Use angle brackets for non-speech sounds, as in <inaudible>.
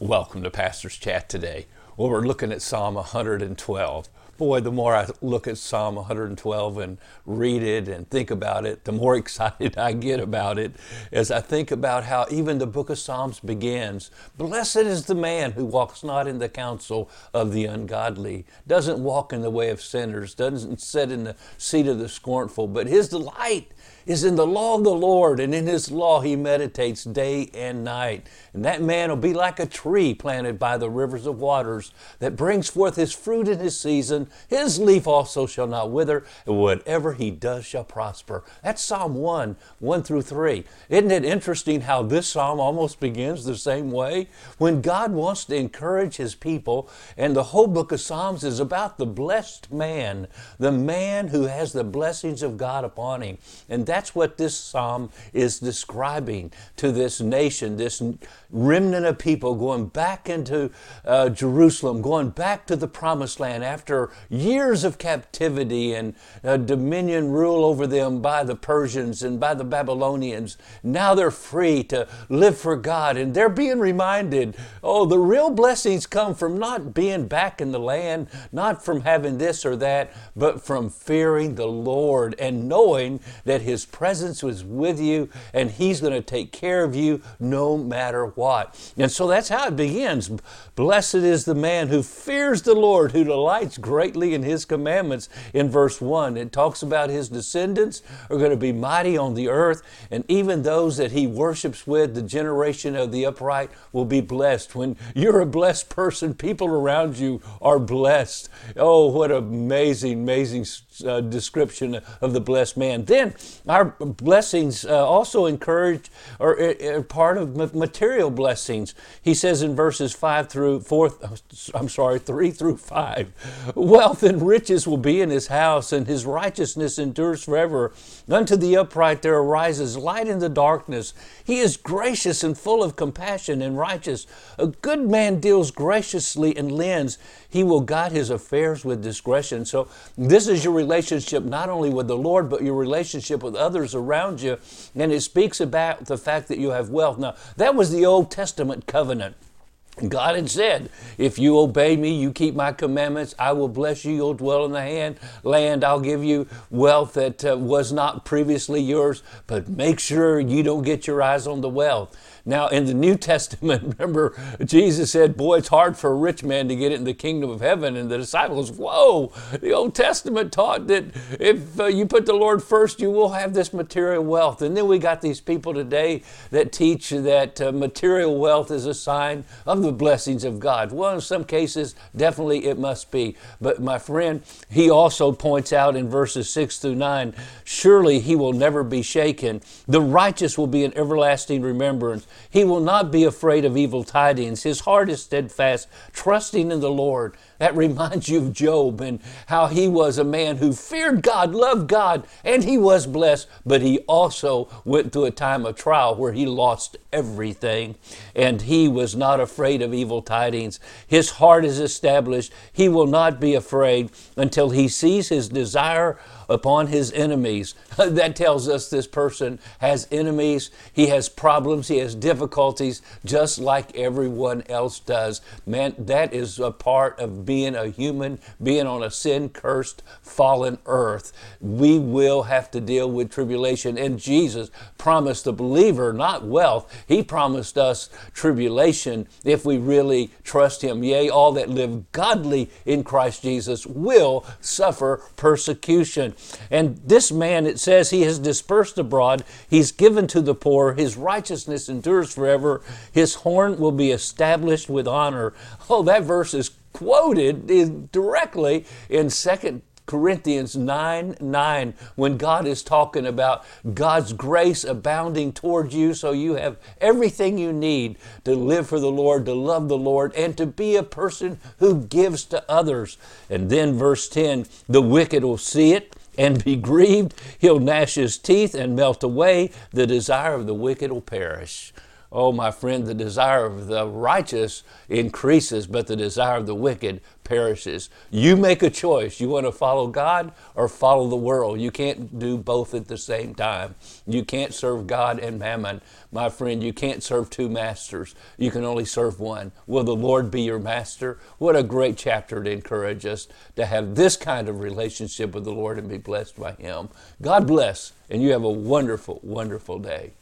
Welcome to Pastor's Chat today. Well, we're looking at Psalm 112. Boy, the more I look at Psalm 112 and read it and think about it, the more <laughs> excited I get about it as I think about how even the book of Psalms begins. Blessed is the man who walks not in the counsel of the ungodly, doesn't walk in the way of sinners, doesn't sit in the seat of the scornful, but his delight is in the law of the Lord, and in his law he meditates day and night. And that man will be like a tree planted by the rivers of waters that brings forth his fruit in his season. His leaf also shall not wither, and whatever he does shall prosper. That's Psalm 1, 1 through 3. Isn't it interesting how this psalm almost begins the same way? When God wants to encourage his people, and the whole book of Psalms is about the blessed man, the man who has the blessings of God upon him. And that's what this psalm is describing to this nation, this remnant of people going back into uh, Jerusalem, going back to the promised land after years of captivity and uh, dominion rule over them by the Persians and by the Babylonians. Now they're free to live for God and they're being reminded oh, the real blessings come from not being back in the land, not from having this or that, but from fearing the Lord and knowing that His presence was with you and He's going to take care of you no matter what. And so that's how it begins. Blessed is the man who fears the Lord, who delights greatly in His commandments. In verse 1, it talks about His descendants are going to be mighty on the earth, and even those that He worships with, the generation of the upright, will be blessed. When you're a blessed person, people around you are blessed. Oh, what amazing, amazing uh, description of the blessed man. Then our blessings uh, also encourage or are uh, part of material blessings. He says in verses five through four, I'm sorry, three through five, wealth and riches will be in his house, and his righteousness endures forever. Unto the upright there arises light in the darkness. He is gracious and full of compassion and righteous. A good man deals graciously and lends. He will guide his affairs with discretion. So this is your relationship not only with the Lord, but your relationship with others around you. And it speaks about the fact that you have wealth. Now, that was the Old Testament covenant. God had said, If you obey me, you keep my commandments, I will bless you, you'll dwell in the hand, land, I'll give you wealth that uh, was not previously yours, but make sure you don't get your eyes on the wealth. Now, in the New <laughs> Testament, remember, Jesus said, Boy, it's hard for a rich man to get into the kingdom of heaven. And the disciples, Whoa, the Old Testament taught that if uh, you put the Lord first, you will have this material wealth. And then we got these people today that teach that uh, material wealth is a sign of the blessings of God. Well, in some cases, definitely it must be. But my friend, he also points out in verses 6 through 9 surely he will never be shaken. The righteous will be an everlasting remembrance. He will not be afraid of evil tidings. His heart is steadfast, trusting in the Lord. That reminds you of Job and how he was a man who feared God, loved God, and he was blessed, but he also went through a time of trial where he lost everything, and he was not afraid of evil tidings. His heart is established. He will not be afraid until he sees his desire upon his enemies. <laughs> that tells us this person has enemies, he has problems, he has difficulties, just like everyone else does. Man, that is a part of being a human, being on a sin cursed, fallen earth. We will have to deal with tribulation. And Jesus promised the believer not wealth, He promised us tribulation if we really trust Him. Yea, all that live godly in Christ Jesus will suffer persecution. And this man, it says, he has dispersed abroad, he's given to the poor, his righteousness endures forever, his horn will be established with honor. Oh, that verse is quoted directly in Second Corinthians 9 9, when God is talking about God's grace abounding towards you, so you have everything you need to live for the Lord, to love the Lord, and to be a person who gives to others. And then verse 10 the wicked will see it and be grieved. He'll gnash his teeth and melt away. The desire of the wicked will perish. Oh, my friend, the desire of the righteous increases, but the desire of the wicked perishes. You make a choice. You want to follow God or follow the world. You can't do both at the same time. You can't serve God and mammon. My friend, you can't serve two masters. You can only serve one. Will the Lord be your master? What a great chapter to encourage us to have this kind of relationship with the Lord and be blessed by Him. God bless, and you have a wonderful, wonderful day.